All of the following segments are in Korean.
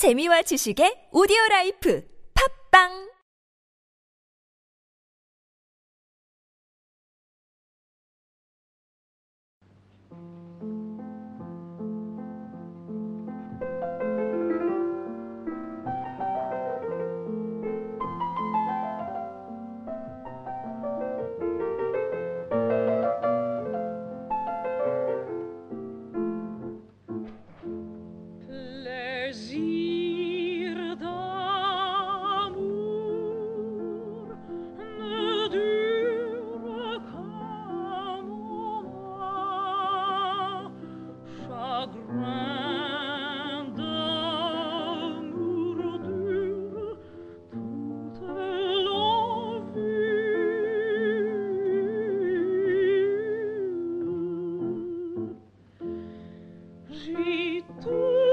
재미와 지식의 오디오 라이프. 팝빵! tu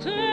to